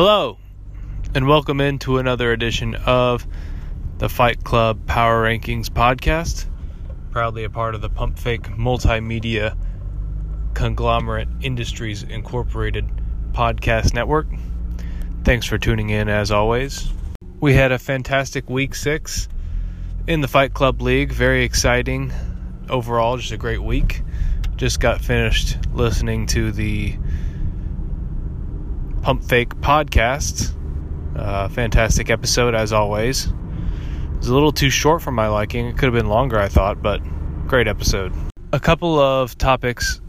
Hello, and welcome into another edition of the Fight Club Power Rankings podcast, proudly a part of the Pump Fake Multimedia Conglomerate Industries Incorporated podcast network. Thanks for tuning in as always. We had a fantastic week six in the Fight Club League. Very exciting overall, just a great week. Just got finished listening to the Pump Fake podcast. Uh, fantastic episode as always. It was a little too short for my liking. It could have been longer, I thought, but great episode. A couple of topics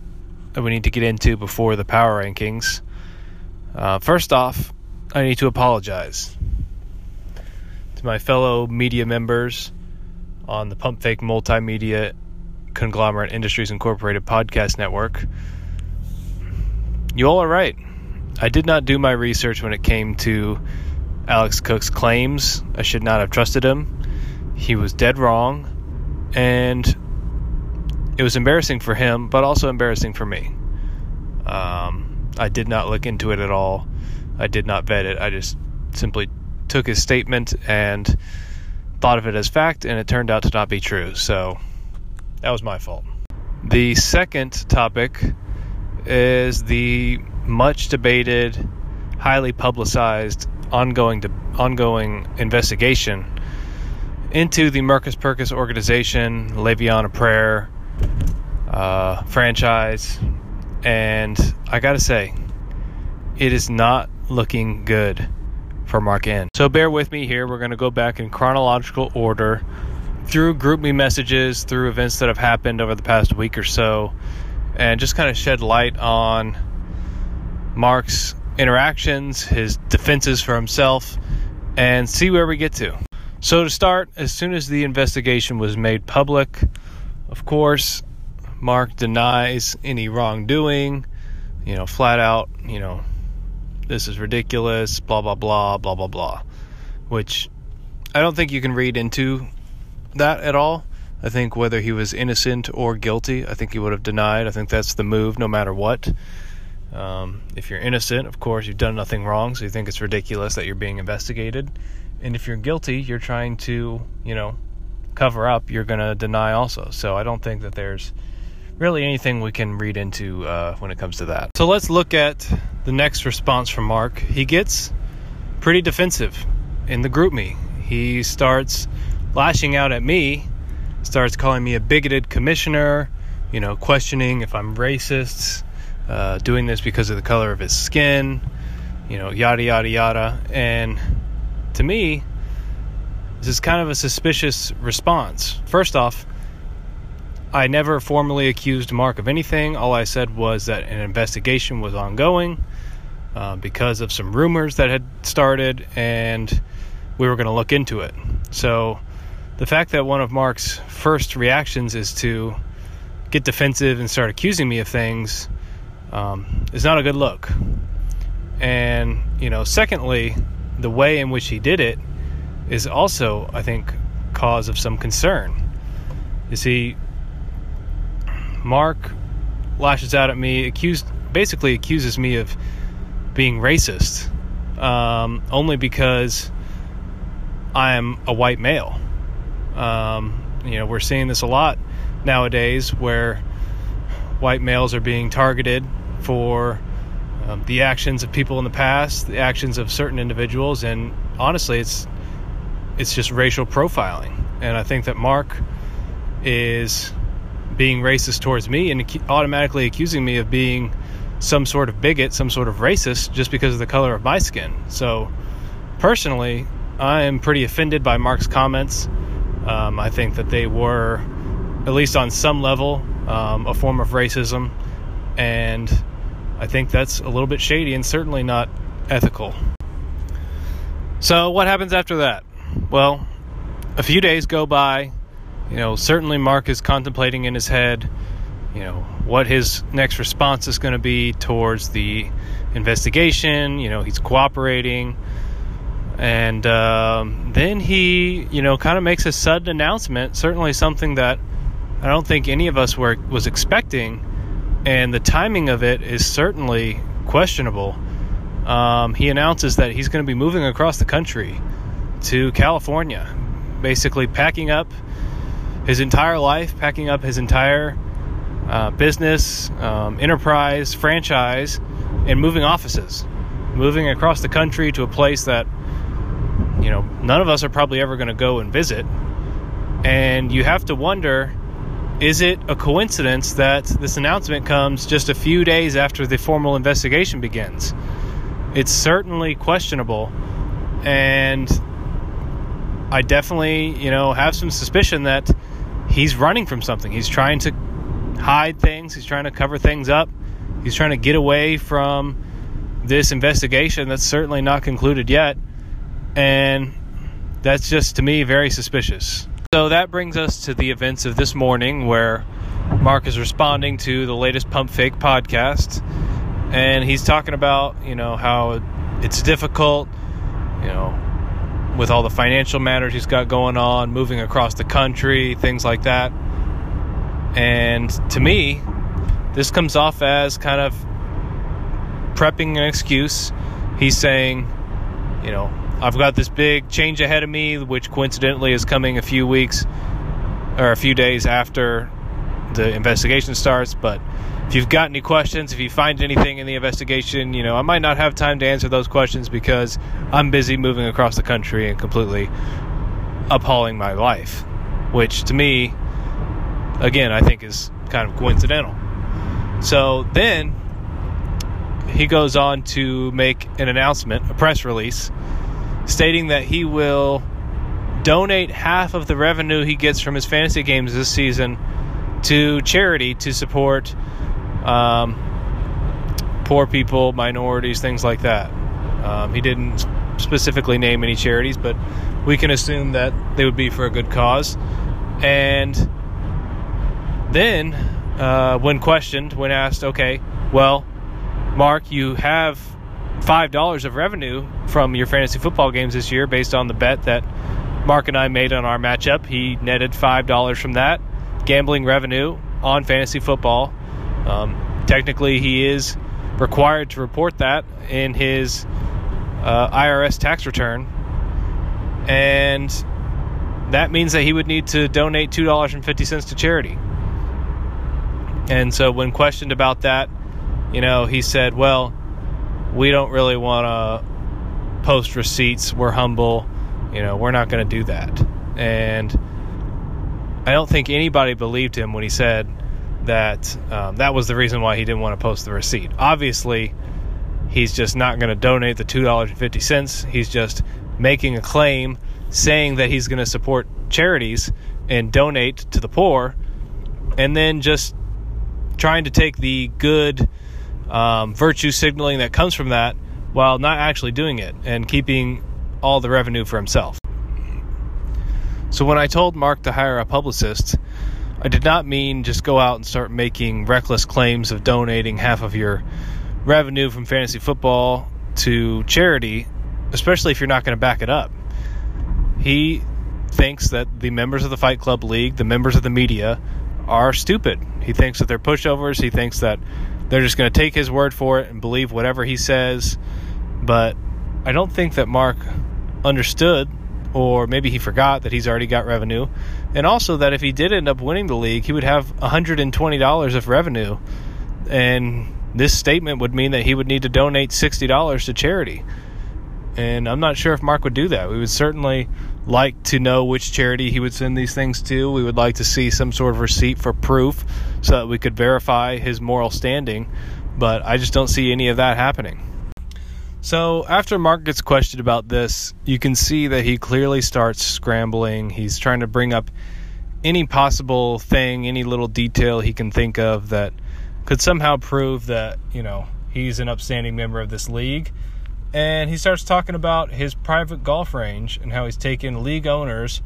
that we need to get into before the power rankings. Uh, first off, I need to apologize to my fellow media members on the Pump Fake Multimedia Conglomerate Industries Incorporated podcast network. You all are right. I did not do my research when it came to Alex Cook's claims. I should not have trusted him. He was dead wrong, and it was embarrassing for him, but also embarrassing for me. Um, I did not look into it at all. I did not vet it. I just simply took his statement and thought of it as fact, and it turned out to not be true. So that was my fault. The second topic is the much debated, highly publicized, ongoing de- ongoing investigation into the Mercus Percus organization, Le'Veon Prayer uh, franchise, and I gotta say, it is not looking good for Mark N. So bear with me here. We're to go back in chronological order through GroupMe messages, through events that have happened over the past week or so, and just kind of shed light on Mark's interactions, his defenses for himself, and see where we get to. So, to start, as soon as the investigation was made public, of course, Mark denies any wrongdoing, you know, flat out, you know, this is ridiculous, blah, blah, blah, blah, blah, blah. Which I don't think you can read into that at all. I think whether he was innocent or guilty, I think he would have denied. I think that's the move no matter what. Um, if you're innocent, of course, you've done nothing wrong, so you think it's ridiculous that you're being investigated. And if you're guilty, you're trying to, you know, cover up, you're going to deny also. So I don't think that there's really anything we can read into uh, when it comes to that. So let's look at the next response from Mark. He gets pretty defensive in the GroupMe. He starts lashing out at me, starts calling me a bigoted commissioner, you know, questioning if I'm racist, uh, doing this because of the color of his skin, you know, yada, yada, yada. And to me, this is kind of a suspicious response. First off, I never formally accused Mark of anything. All I said was that an investigation was ongoing uh, because of some rumors that had started, and we were going to look into it. So, the fact that one of Mark's first reactions is to get defensive and start accusing me of things um, is not a good look. And, you know, secondly, the way in which he did it is also, I think, cause of some concern. You see, Mark lashes out at me, accused basically accuses me of being racist, um, only because I am a white male. Um, you know, we're seeing this a lot nowadays, where white males are being targeted for um, the actions of people in the past, the actions of certain individuals, and honestly, it's it's just racial profiling. And I think that Mark is being racist towards me and automatically accusing me of being some sort of bigot, some sort of racist just because of the color of my skin. So, personally, I am pretty offended by Mark's comments. Um, I think that they were, at least on some level, um, a form of racism, and I think that's a little bit shady and certainly not ethical. So, what happens after that? Well, a few days go by you know, certainly Mark is contemplating in his head, you know, what his next response is going to be towards the investigation. You know, he's cooperating. And um, then he, you know, kind of makes a sudden announcement, certainly something that I don't think any of us were was expecting. And the timing of it is certainly questionable. um, he announces that he's going to be moving across the country to California, basically packing up his entire life, packing up his entire uh, business, um, enterprise, franchise, and moving offices, moving across the country to a place that you know none of us are probably ever going to go and visit. And you have to wonder is it a coincidence that this announcement comes just a few days after the formal investigation begins? It's certainly questionable, and I definitely, you know, have some suspicion that he's running from something. He's trying to hide things, he's trying to cover things up, he's trying to get away from this investigation that's certainly not concluded yet. And that's just to me very suspicious. So that brings us to the events of this morning where Mark is responding to the latest Pump Fake podcast. And he's talking about, you know, how it's difficult, you know, with all the financial matters he's got going on, moving across the country, things like that. And to me, this comes off as kind of prepping an excuse. He's saying, you know, I've got this big change ahead of me, which coincidentally is coming a few weeks or a few days after the investigation starts. But if you've got any questions, if you find anything in the investigation, you know, I might not have time to answer those questions because I'm busy moving across the country and completely uphauling my life, which to me, again, I think is kind of coincidental. So then he goes on to make an announcement, a press release stating that he will donate half of the revenue he gets from his fantasy games this season to charity to support um, poor people, minorities, things like that. Um, he didn't specifically name any charities, but we can assume that they would be for a good cause. And then, uh, when questioned, when asked, okay, well, Mark, you have five dollars of revenue from your fantasy football games this year based on the bet that Mark and I made on our matchup. He netted five dollars from that gambling revenue on fantasy football. Um, technically, he is required to report that in his uh, IRS tax return, and that means that he would need to donate two dollars and fifty cents to charity. And so, when questioned about that, you know, he said, "Well." We don't really want to post receipts. We're humble. You know, we're not going to do that. And I don't think anybody believed him when he said that um, that was the reason why he didn't want to post the receipt. Obviously, he's just not going to donate the $2.50. He's just making a claim saying that he's going to support charities and donate to the poor, and then just trying to take the good um, virtue signaling that comes from that while not actually doing it and keeping all the revenue for himself. So when I told Mark to hire a publicist, I did not mean just go out and start making reckless claims of donating half of your revenue from fantasy football to charity, especially if you're not going to back it up. He thinks that the members of the Fight Club League, the members of the media, are stupid. He thinks that they're pushovers. He thinks that they're just going to take his word for it and believe whatever he says. But I don't think that Mark understood, or maybe he forgot that he's already got revenue, and also that if he did end up winning the league, he would have $120 of revenue. And this statement would mean that he would need to donate $60 to charity. And I'm not sure if Mark would do that. We would certainly like to know which charity he would send these things to. We would like to see some sort of receipt for proof so that we could verify his moral standing. But I just don't see any of that happening. So after Mark gets questioned about this, you can see that he clearly starts scrambling. He's trying to bring up any possible thing, any little detail he can think of that could somehow prove that, you know, he's an upstanding member of this league and he starts talking about his private golf range and how he's taken league owners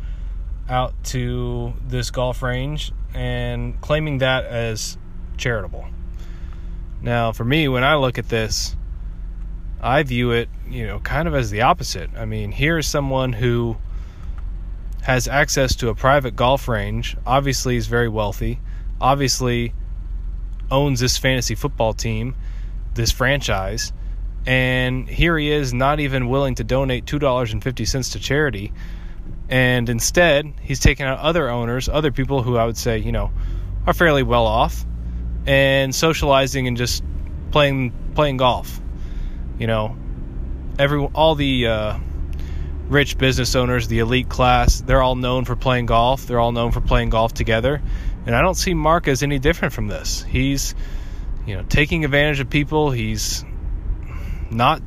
out to this golf range and claiming that as charitable. Now, for me, when I look at this, I view it, you know, kind of as the opposite. I mean, here's someone who has access to a private golf range, obviously is very wealthy, obviously owns this fantasy football team, this franchise, And here he is, not even willing to donate $2.50 to charity. And instead, he's taking out other owners, other people who I would say, you know, are fairly well off, and socializing and just playing playing golf. You know, every all the uh, rich business owners, the elite class, they're all known for playing golf. They're all known for playing golf together. And I don't see Mark as any different from this. He's, you know, taking advantage of people. He's not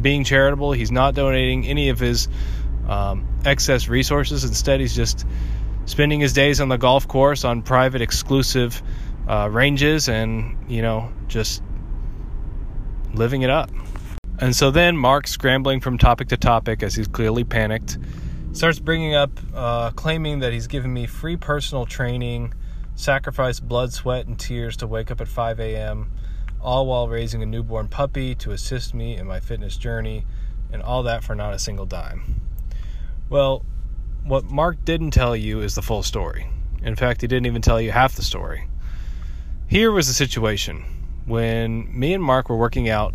being charitable. He's not donating any of his um, excess resources. Instead, he's just spending his days on the golf course on private, exclusive uh, ranges and, you know, just living it up. And so then Mark, scrambling from topic to topic as he's clearly panicked, starts bringing up, uh, claiming that he's given me free personal training, sacrificed blood, sweat, and tears to wake up at 5 a.m., all while raising a newborn puppy to assist me in my fitness journey, and all that for not a single dime. Well, what Mark didn't tell you is the full story. In fact, he didn't even tell you half the story. Here was the situation when me and Mark were working out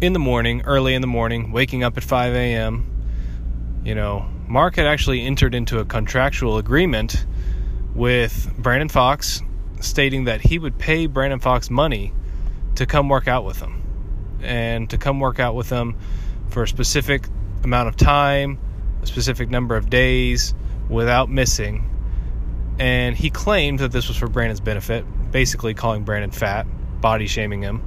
in the morning, early in the morning, waking up at 5 a.m. You know, Mark had actually entered into a contractual agreement with Brandon Fox stating that he would pay Brandon Fox money to come work out with them and to come work out with them for a specific amount of time, a specific number of days without missing. And he claimed that this was for Brandon's benefit, basically calling Brandon fat, body shaming him.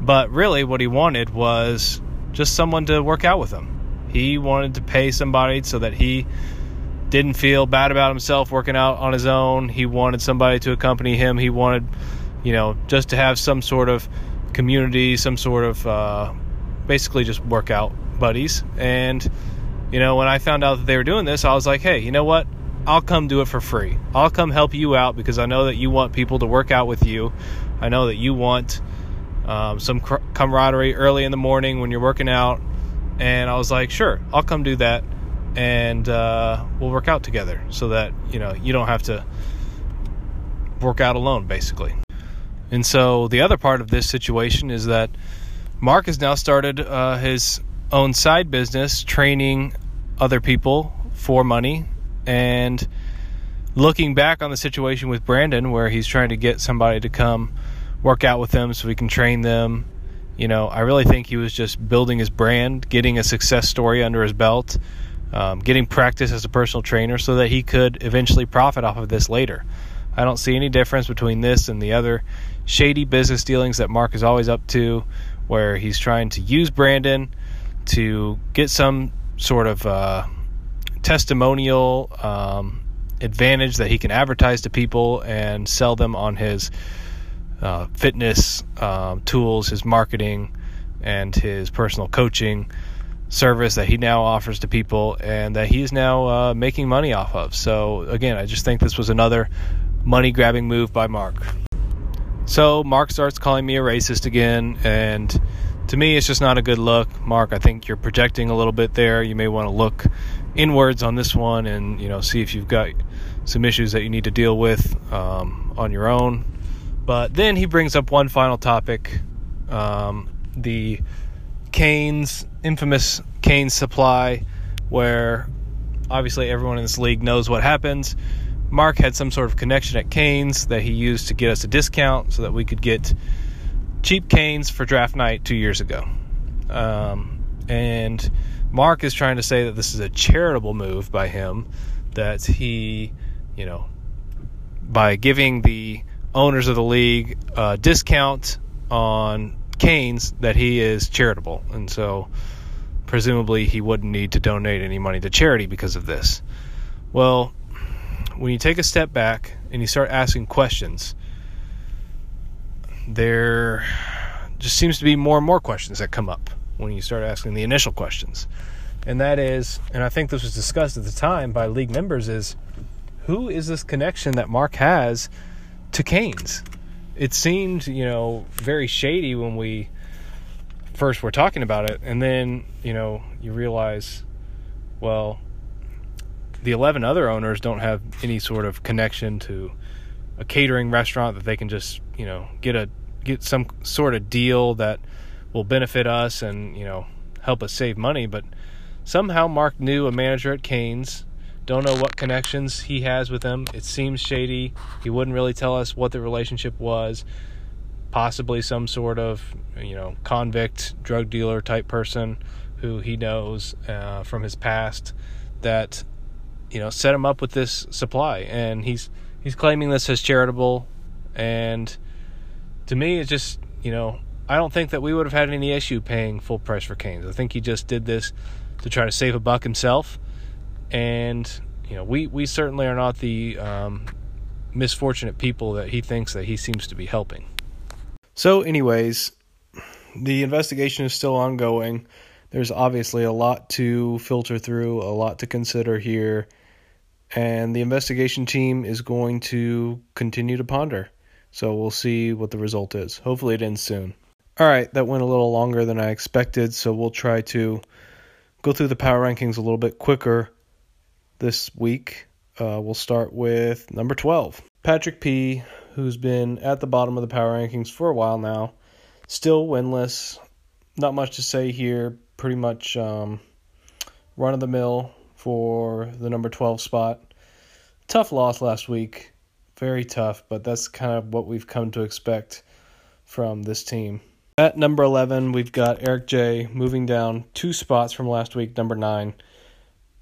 But really, what he wanted was just someone to work out with him. He wanted to pay somebody so that he didn't feel bad about himself working out on his own. He wanted somebody to accompany him. He wanted, you know, just to have some sort of community, some sort of uh, basically just workout buddies. And, you know, when I found out that they were doing this, I was like, hey, you know what? I'll come do it for free. I'll come help you out because I know that you want people to work out with you. I know that you want um, some cr- camaraderie early in the morning when you're working out. And I was like, sure, I'll come do that, and uh, we'll work out together, so that you know you don't have to work out alone, basically. And so the other part of this situation is that Mark has now started uh, his own side business, training other people for money, and looking back on the situation with Brandon, where he's trying to get somebody to come work out with him so we can train them. You know, I really think he was just building his brand, getting a success story under his belt, um, getting practice as a personal trainer so that he could eventually profit off of this later. I don't see any difference between this and the other shady business dealings that Mark is always up to, where he's trying to use Brandon to get some sort of uh, testimonial um, advantage that he can advertise to people and sell them on his uh, fitness um, tools, his marketing, and his personal coaching service that he now offers to people and that he's now uh, making money off of. So, again, I just think this was another money grabbing move by Mark. So, Mark starts calling me a racist again, and to me, it's just not a good look. Mark, I think you're projecting a little bit there. You may want to look inwards on this one and, you know, see if you've got some issues that you need to deal with um, on your own but then he brings up one final topic um, the Cane's, infamous Cane's supply, where obviously everyone in this league knows what happens. Mark had some sort of connection at Cane's that he used to get us a discount so that we could get cheap Cane's for draft night two years ago. Um, and Mark is trying to say that this is a charitable move by him, that he, you know, by giving the owners of the league a discount on Cane's that he is charitable, and so presumably he wouldn't need to donate any money to charity because of this. Well, when you take a step back and you start asking questions, there just seems to be more and more questions that come up when you start asking the initial questions. And that is, and I think this was discussed at the time by league members, is who is this connection that Mark has to Cane's. It seemed, you know, very shady when we first were talking about it, and then, you know, you realize, well, the 11 other owners don't have any sort of connection to a catering restaurant that they can just, you know, get a get some sort of deal that will benefit us and you know help us save money. But somehow Mark knew a manager at Cane's. Don't know what connections he has with them. It seems shady. He wouldn't really tell us what the relationship was. Possibly some sort of you know convict drug dealer type person who he knows uh, from his past that you know set him up with this supply. And he's he's claiming this as charitable. And to me it's just you know I don't think that we would have had any issue paying full price for Cane's. I think he just did this to try to save a buck himself. And you know we we certainly are not the um, misfortunate people that he thinks that he seems to be helping. So anyways, the investigation is still ongoing. There's obviously a lot to filter through, a lot to consider here, and the investigation team is going to continue to ponder. So we'll see what the result is. Hopefully, it ends soon. All right, that went a little longer than I expected, so we'll try to go through the power rankings a little bit quicker this week. Uh, we'll start with number 12. Patrick P., who's been at the bottom of the power rankings for a while now, still winless. Not much to say here pretty much um, run of the mill for the number 12 spot. Tough loss last week. Very tough, but that's kind of what we've come to expect from this team. At number 11, we've got Eric J moving down two spots from last week, number 9,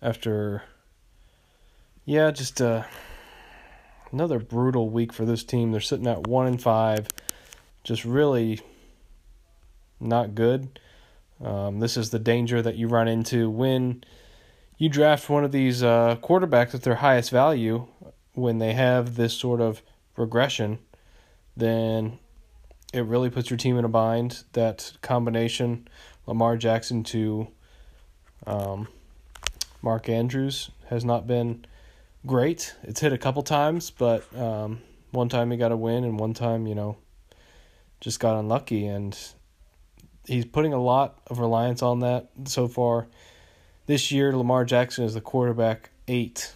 after, yeah, just uh, another brutal week for this team. They're sitting at 1 and 5, just really not good. Um, this is the danger that you run into when you draft one of these uh, quarterbacks at their highest value when they have this sort of regression, then it really puts your team in a bind. That combination, Lamar Jackson to um, Mark Andrews, has not been great. It's hit a couple times, but um, one time he got a win, and one time, you know, just got unlucky. And he's putting a lot of reliance on that so far. This year, Lamar Jackson is the quarterback eight.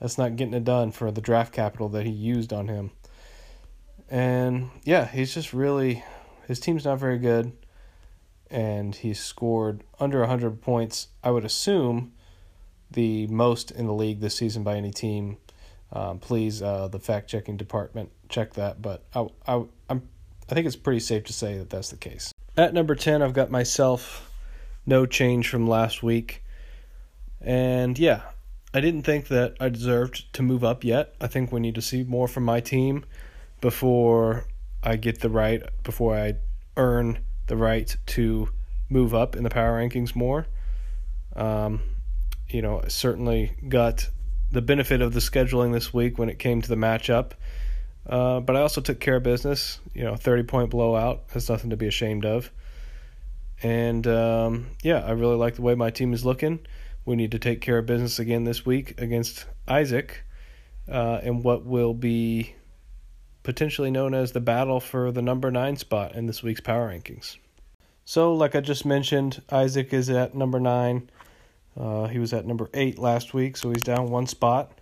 That's not getting it done for the draft capital that he used on him. And yeah, he's just really his team's not very good, and he's scored under hundred points. I would assume the most in the league this season by any team. Um, please, uh, the fact checking department, check that. But I, I, I'm, I think it's pretty safe to say that that's the case. At number 10, I've got myself no change from last week. And yeah, I didn't think that I deserved to move up yet. I think we need to see more from my team before I get the right, before I earn the right to move up in the power rankings more. Um, you know, I certainly got the benefit of the scheduling this week when it came to the matchup. Uh, but I also took care of business. You know, 30 point blowout. That's nothing to be ashamed of. And um, yeah, I really like the way my team is looking. We need to take care of business again this week against Isaac uh, in what will be potentially known as the battle for the number nine spot in this week's power rankings. So, like I just mentioned, Isaac is at number nine. Uh, he was at number eight last week, so he's down one spot.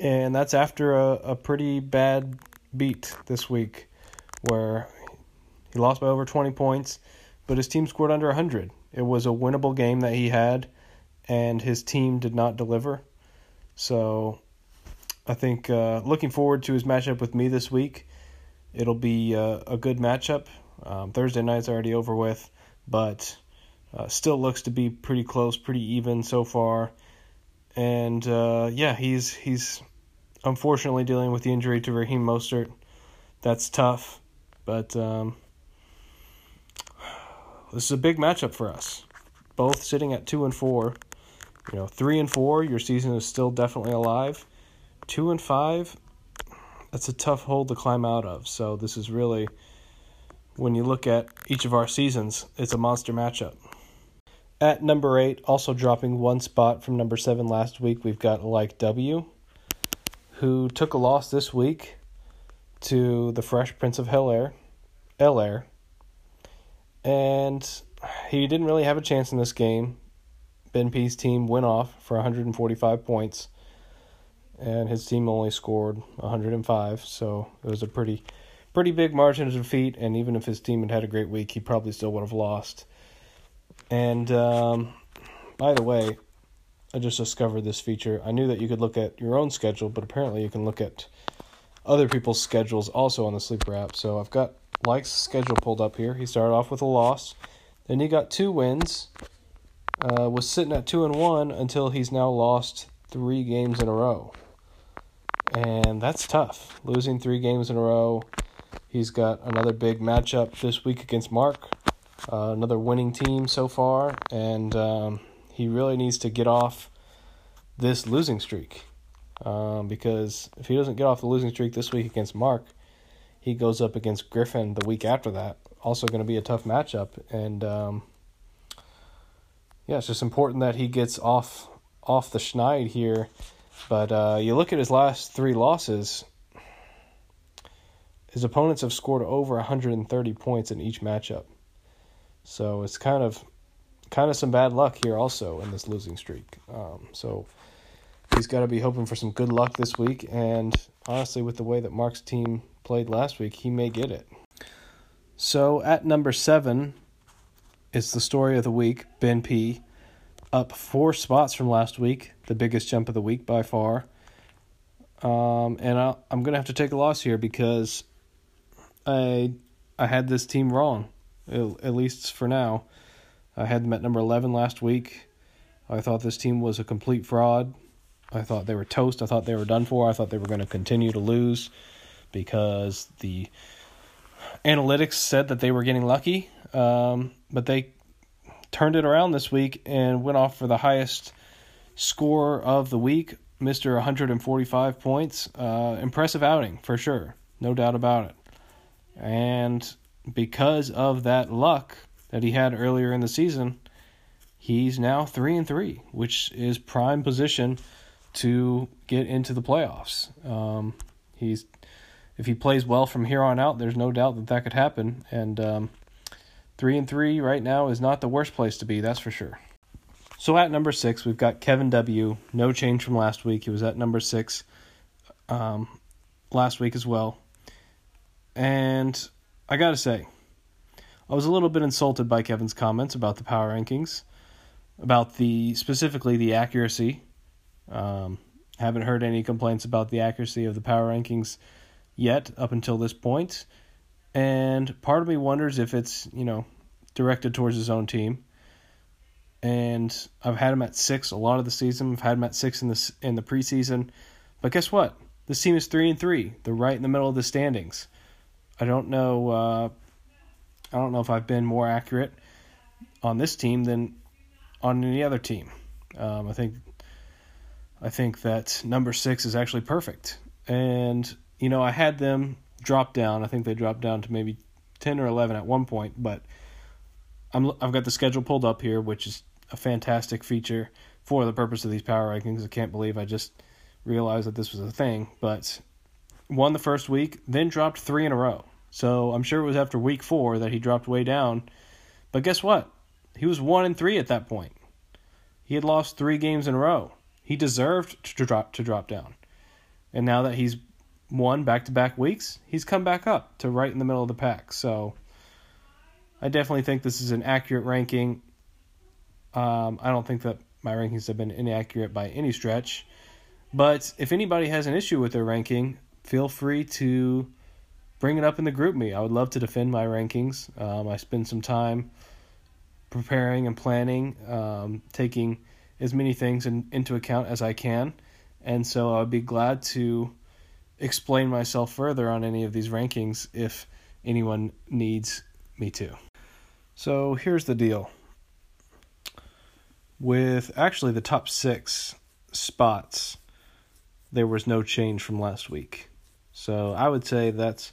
And that's after a, a pretty bad beat this week where he lost by over 20 points, but his team scored under 100. It was a winnable game that he had, and his team did not deliver. So I think uh, looking forward to his matchup with me this week. It'll be uh, a good matchup. Um, Thursday night's already over with, but uh, still looks to be pretty close, pretty even so far. And uh, yeah, he's he's unfortunately dealing with the injury to Raheem Mostert. That's tough, but um, this is a big matchup for us. Both sitting at two and four. You know, three and four, your season is still definitely alive. Two and five, that's a tough hole to climb out of. So this is really, when you look at each of our seasons, it's a monster matchup. At number eight, also dropping one spot from number seven last week, we've got like W who took a loss this week to the Fresh Prince of Hell Air, Air, and he didn't really have a chance in this game. Ben P's team went off for 145 points, and his team only scored 105, so it was a pretty, pretty big margin of defeat, and even if his team had had a great week, he probably still would have lost. And um, by the way, I just discovered this feature. I knew that you could look at your own schedule, but apparently you can look at other people's schedules also on the Sleeper app. So I've got Like's schedule pulled up here. He started off with a loss, then he got two wins, uh, was sitting at two and one until he's now lost three games in a row, and that's tough. Losing three games in a row. He's got another big matchup this week against Mark, uh, another winning team so far, and um, he really needs to get off this losing streak. Um, because if he doesn't get off the losing streak this week against Mark, he goes up against Griffin the week after that. Also, going to be a tough matchup, and um, yeah, it's just important that he gets off off the schneid here. But uh, you look at his last three losses. His opponents have scored over 130 points in each matchup, so it's kind of kind of some bad luck here also in this losing streak. Um, so he's got to be hoping for some good luck this week. And honestly, with the way that Mark's team played last week, he may get it. So at number seven is the story of the week, Ben P. Up four spots from last week, the biggest jump of the week by far. Um, and i am going to have to take a loss here because I I had this team wrong, at least for now. I had them at number 11 last week. I thought this team was a complete fraud. I thought they were toast. I thought they were done for. I thought they were going to continue to lose because the analytics said that they were getting lucky. Um, but they turned it around this week and went off for the highest score of the week, Mr. 145 points. Uh, impressive outing for sure, no doubt about it. And because of that luck that he had earlier in the season, he's now three and three, which is prime position to get into the playoffs. Um, he's if he plays well from here on out, there's no doubt that that could happen. And um, three and three right now is not the worst place to be, that's for sure. So at number six, we've got Kevin W. No change from last week. He was at number six um, last week as well. And I got to say, I was a little bit insulted by Kevin's comments about the power rankings, about the specifically the accuracy um, haven't heard any complaints about the accuracy of the power rankings yet up until this point. And part of me wonders if it's, you know, directed towards his own team. And I've had him at six a lot of the season. I've had him at six in the in the preseason. But guess what? This team is three and three. They're right in the middle of the standings. I don't know. Uh, I don't know if I've been more accurate on this team than on any other team. Um, I think I think that number six is actually perfect. And, you know, I had them drop down. I think they dropped down to maybe 10 or 11 at one point, but I'm, I've got the schedule pulled up here, which is a fantastic feature for the purpose of these power rankings. I can't believe I just realized that this was a thing, but won the first week, then dropped three in a row. So I'm sure it was after week four that he dropped way down. But guess what? He was one and three at that point. He had lost three games in a row. He deserved to drop to drop down. And now that he's won back to back weeks, he's come back up to right in the middle of the pack. So I definitely think this is an accurate ranking. Um, I don't think that my rankings have been inaccurate by any stretch. But if anybody has an issue with their ranking, feel free to bring it up in the GroupMe. I would love to defend my rankings. Um, I spend some time preparing and planning, um, taking as many things in, into account as I can. And so I would be glad to explain myself further on any of these rankings if anyone needs me to. So here's the deal with actually the top six spots, there was no change from last week. So I would say that's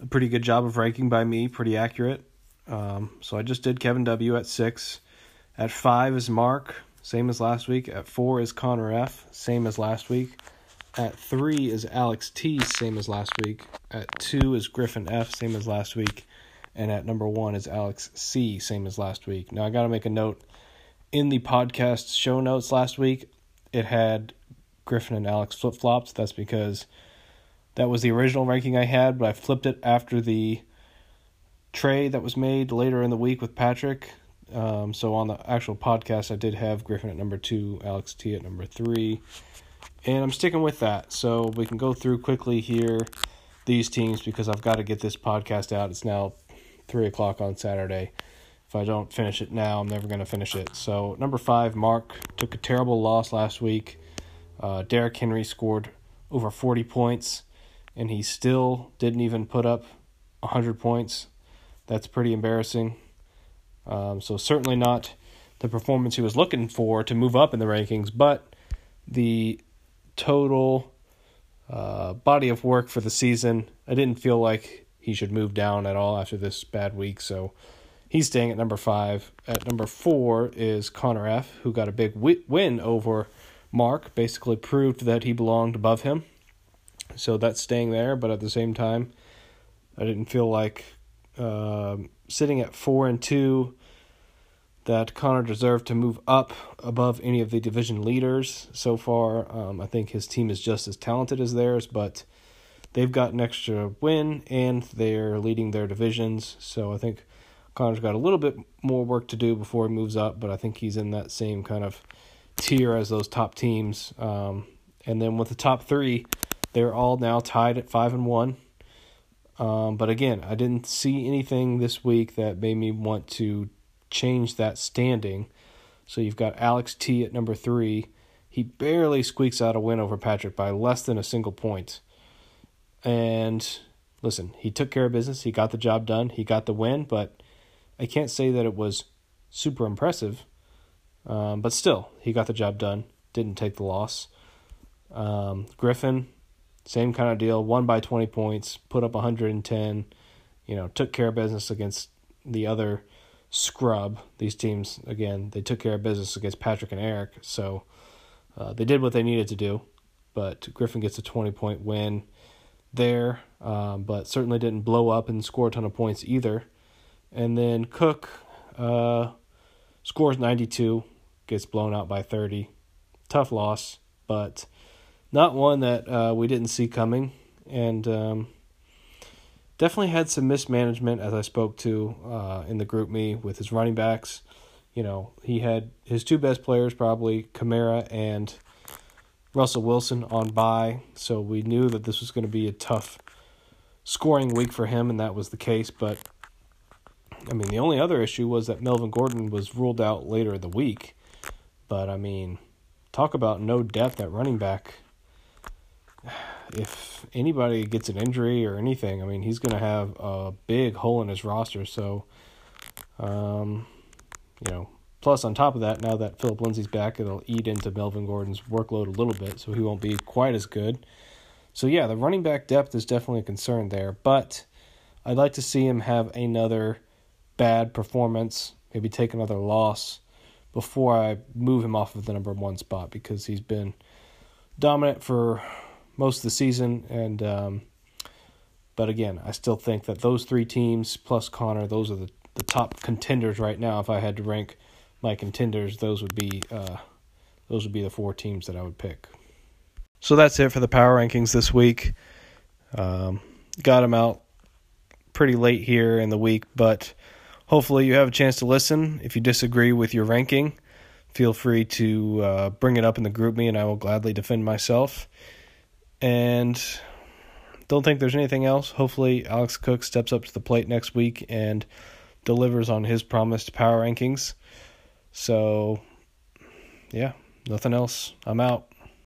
a pretty good job of ranking by me, pretty accurate. Um, so I just did Kevin W at six. At five is Mark same as last week. At four is Connor F, same as last week. At three is Alex T, same as last week. At two is Griffin F, same as last week. And at number one is Alex C, same as last week. Now I got to make a note. In the podcast show notes last week, it had Griffin and Alex flip flops. That's because That was the original ranking I had, but I flipped it after the trade that was made later in the week with Patrick. Um, so on the actual podcast, I did have Griffin at number two, Alex T at number three, and I'm sticking with that. So we can go through quickly here these teams because I've got to get this podcast out. It's now three o'clock on Saturday. If I don't finish it now, I'm never going to finish it. So number five, Mark took a terrible loss last week. Uh, Derrick Henry scored over 40 points, and he still didn't even put up 100 points. That's pretty embarrassing. Um, so certainly not the performance he was looking for to move up in the rankings, but the total uh, body of work for the season. I didn't feel like he should move down at all after this bad week, so he's staying at number five. At number four is Connor F, who got a big win over Mark. Basically proved that he belonged above him, so that's staying there. But at the same time, I didn't feel like um, sitting at four and two, that Connor deserved to move up above any of the division leaders so far. Um, I think his team is just as talented as theirs, but they've got an extra win and they're leading their divisions. So I think Connor's got a little bit more work to do before he moves up, but I think he's in that same kind of tier as those top teams. Um, and then with the top three, they're all now tied at five and one. Um, but again, I didn't see anything this week that made me want to change that standing. So you've got Alex T at number three. He barely squeaks out a win over Patrick by less than a single point. And listen, he took care of business. He got the job done. He got the win, but I can't say that it was super impressive. Um, but still, he got the job done. Didn't take the loss. Um, Griffin, same kind of deal. Won by 20 points, put up 110. You know, took care of business against the other scrub. These teams, again, they took care of business against Patrick and Eric. So uh, they did what they needed to do. But Griffin gets a 20 point win there, um, but certainly didn't blow up and score a ton of points either. And then Cook uh, scores 92, gets blown out by 30. Tough loss, but not one that uh, we didn't see coming, and um, definitely had some mismanagement as I spoke to uh, in the GroupMe with his running backs. You know, he had his two best players probably Kamara and Russell Wilson on bye, so we knew that this was going to be a tough scoring week for him, and that was the case. But I mean, the only other issue was that Melvin Gordon was ruled out later in the week. But I mean, talk about no depth at running back if anybody gets an injury or anything, I mean, he's going to have a big hole in his roster. So, um, you know, plus on top of that, now that Phillip Lindsay's back, it'll eat into Melvin Gordon's workload a little bit, so he won't be quite as good. So, yeah, the running back depth is definitely a concern there, but I'd like to see him have another bad performance, maybe take another loss before I move him off of the number one spot because he's been dominant for most of the season. And um, but again, I still think that those three teams plus Connor, those are the, the top contenders right now. If I had to rank my contenders, those would be uh, those would be the four teams that I would pick. So that's it for the power rankings this week. Um, got them out pretty late here in the week, but hopefully you have a chance to listen. If you disagree with your ranking, feel free to uh, bring it up in the GroupMe, and I will gladly defend myself. And don't think there's anything else. Hopefully, Alex Cook steps up to the plate next week and delivers on his promised power rankings. So, yeah, nothing else. I'm out.